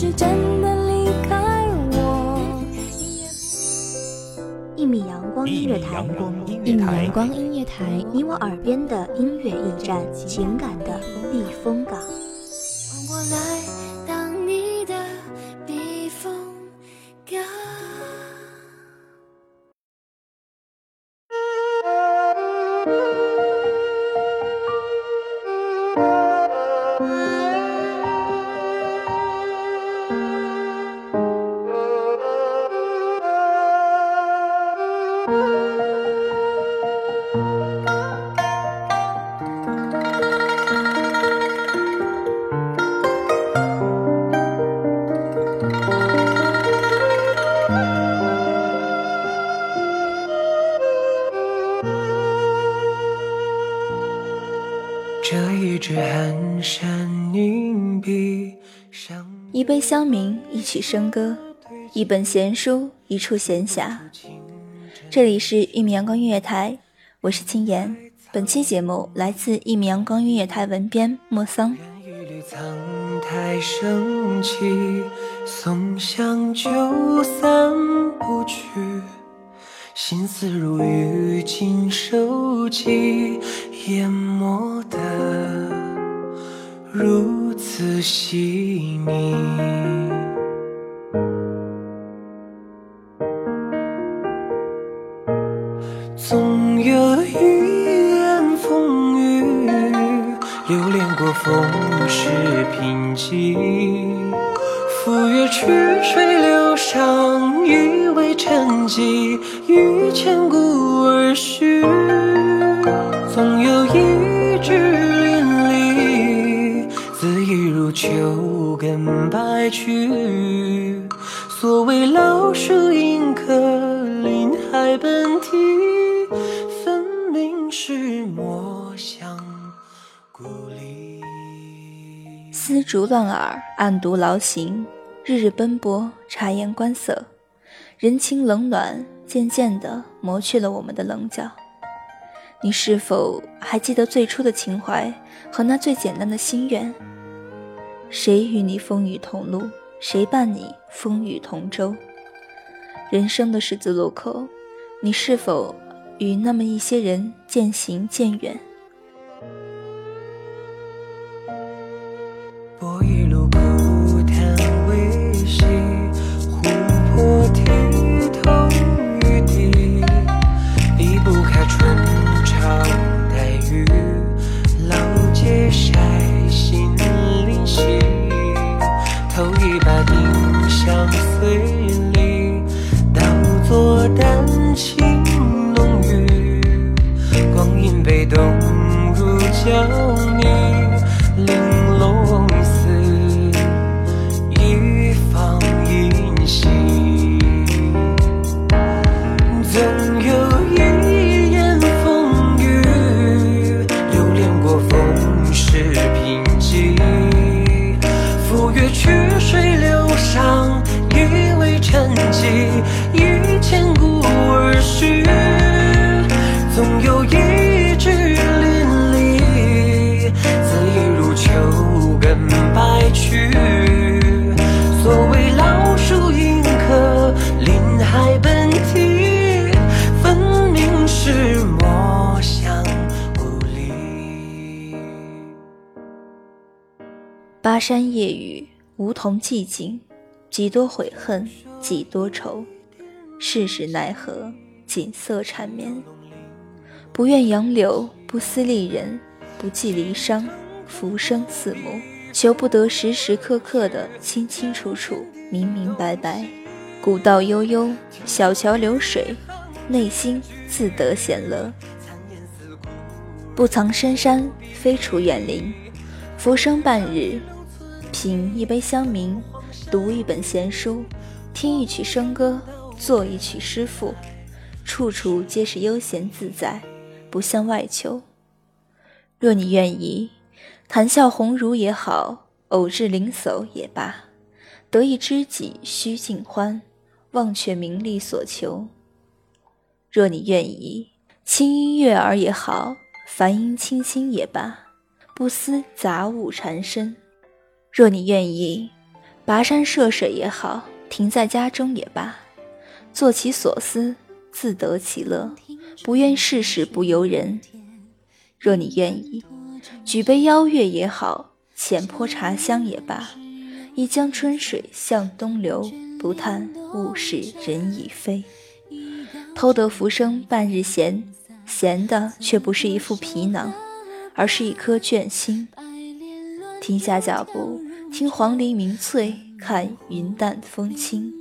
是真的离开我。一米阳光音乐台，一米阳，光音乐台，你我耳边的音乐驿站，情感的避风港。杯香茗，一曲笙歌，一本闲书，一处闲暇。这里是一米阳光音乐台，我是青言。本期节目来自一米阳光音乐台文编莫桑。一缕苍苔升起，松香就散不去，心思如雨尽收集，淹没的如此细腻。总有一眼风雨，流连过风世贫瘠。赴约曲水流觞，以为沉寂，欲千古而续。总有一句，秋根白去。所谓老树迎客，林海奔啼，分明是墨香故里。丝竹乱耳，暗读劳形，日日奔波，察言观色，人情冷暖渐渐地磨去了我们的棱角。你是否还记得最初的情怀和那最简单的心愿？谁与你风雨同路？谁伴你风雨同舟？人生的十字路口，你是否与那么一些人渐行渐远？巴山夜雨，梧桐寂静，几多悔恨，几多愁，世事奈何，锦瑟缠绵。不怨杨柳，不思丽人，不计离殇，浮生四目，求不得时时刻刻的清清楚楚、明明白白。古道悠悠，小桥流水，内心自得闲乐。不藏深山，非处远林，浮生半日，品一杯香茗，读一本闲书，听一曲笙歌，作一曲诗赋，处处皆是悠闲自在，不向外求。若你愿意，谈笑鸿儒也好，偶至灵叟也罢，得一知己须尽欢，忘却名利所求。若你愿意，轻音悦耳也好，梵音清新也罢，不思杂物缠身。若你愿意，跋山涉水也好，停在家中也罢，做其所思，自得其乐，不愿世事不由人。若你愿意，举杯邀月也好，浅泼茶香也罢，一江春水向东流，不叹物是人已非。偷得浮生半日闲，闲的却不是一副皮囊，而是一颗倦心。停下脚步，听黄鹂鸣翠，看云淡风轻。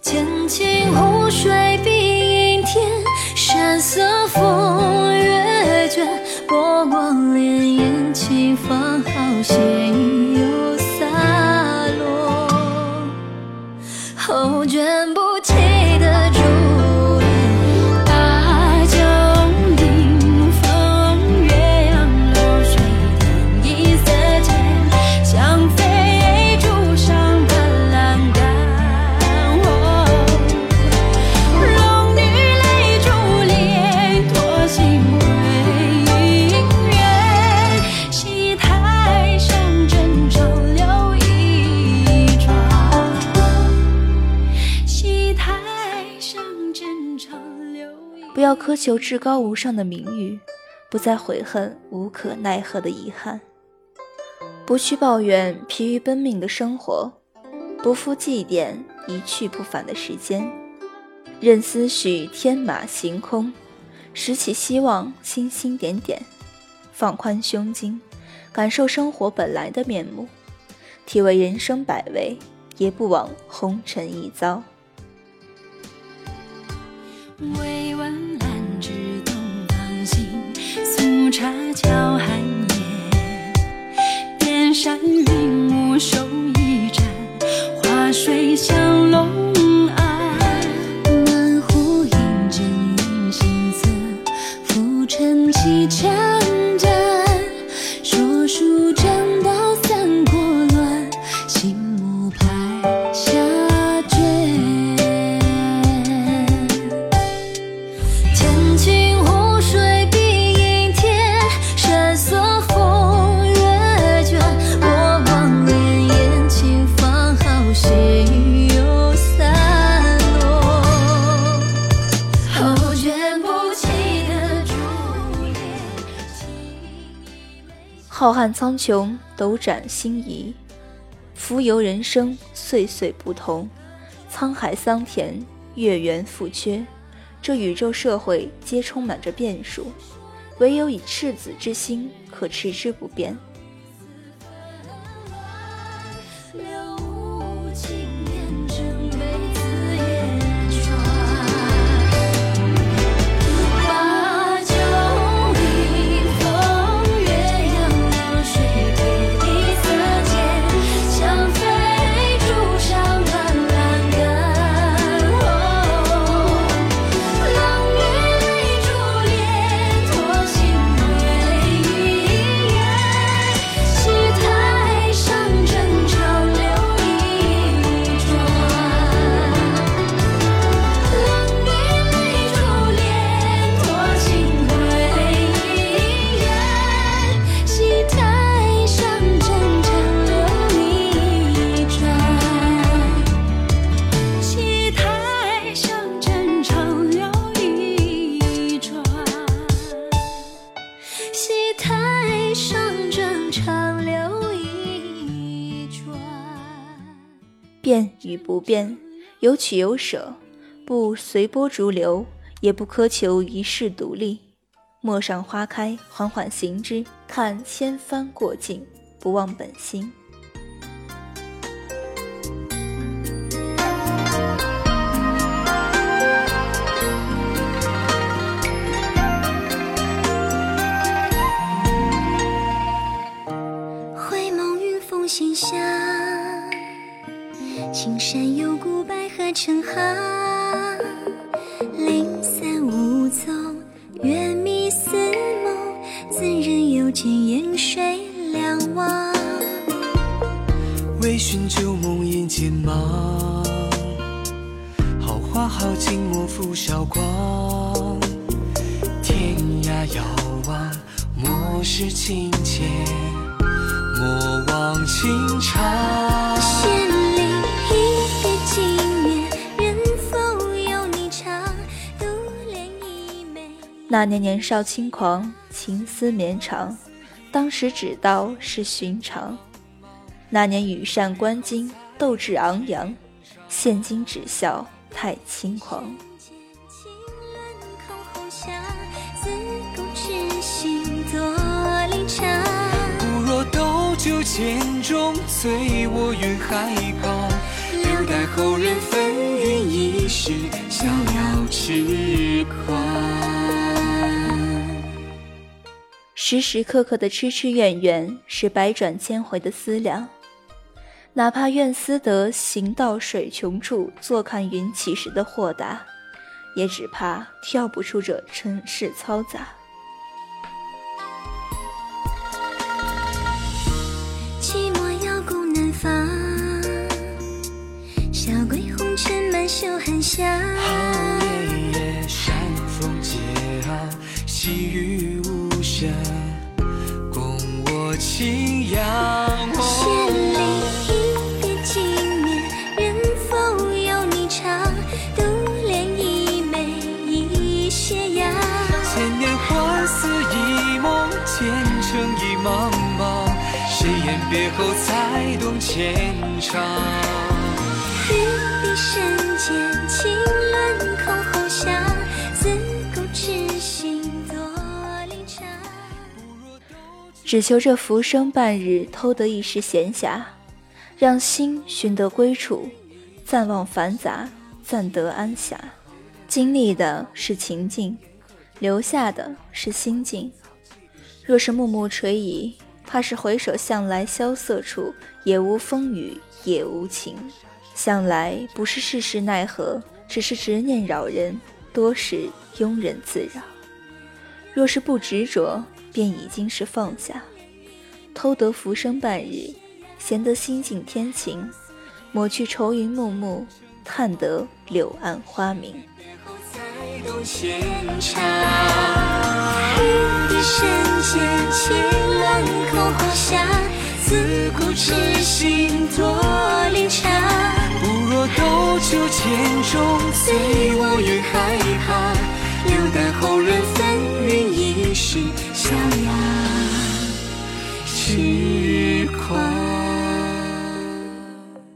浅清湖水苛求至高无上的名誉，不再悔恨无可奈何的遗憾，不去抱怨疲于奔命的生活，不复祭奠一去不返的时间，任思绪天马行空，拾起希望星星点点，放宽胸襟，感受生活本来的面目，体味人生百味，也不枉红尘一遭。未素茶桥寒夜。边山浩瀚苍穹，斗转星移；浮游人生，岁岁不同。沧海桑田，月圆复缺，这宇宙社会皆充满着变数，唯有以赤子之心，可持之不变。变与不变有取有舍不随波逐流也不苛求一世独立。陌上花开缓缓行之看千帆过尽不忘本心。回眸云风行下青山有古白鹤成行，零散无踪，月迷似梦，怎人又见烟水两望？微醺旧梦眼渐茫，好花好景莫负韶光。天涯遥望，莫失情切，莫忘情长。那年年少轻狂，情思绵长，当时只道是寻常。那年羽扇纶巾，斗志昂扬，现今只笑太轻狂。不若斗酒剑中，醉卧云海旁，留待后人纷纭一世，逍遥痴狂。时时刻刻的痴痴怨怨，是百转千回的思量。哪怕愿思得行到水穷处，坐看云起时的豁达，也只怕跳不出这尘世嘈杂。寂寞遥顾南方，小鬼红尘满袖寒香。夜夜山风桀骜，细雨无声，共我轻扬。千里一别经年，人否有你长？独怜一枚一斜阳。千年幻似一梦，前程已茫茫。谁言别后才懂牵肠？只求这浮生半日，偷得一时闲暇，让心寻得归处，暂忘繁杂，暂得安暇。经历的是情境，留下的是心境。若是暮暮垂疑，怕是回首向来萧瑟处，也无风雨也无晴。向来不是世事奈何，只是执念扰人，多是庸人自扰。若是不执着，便已经是放下。偷得浮生半日，闲得心境天晴，抹去愁云暮暮，叹得柳暗花明。才懂牵肠。玉璧深间，情乱空后香。自古痴心多离场。不若斗酒剑中，醉卧云海旁，留待后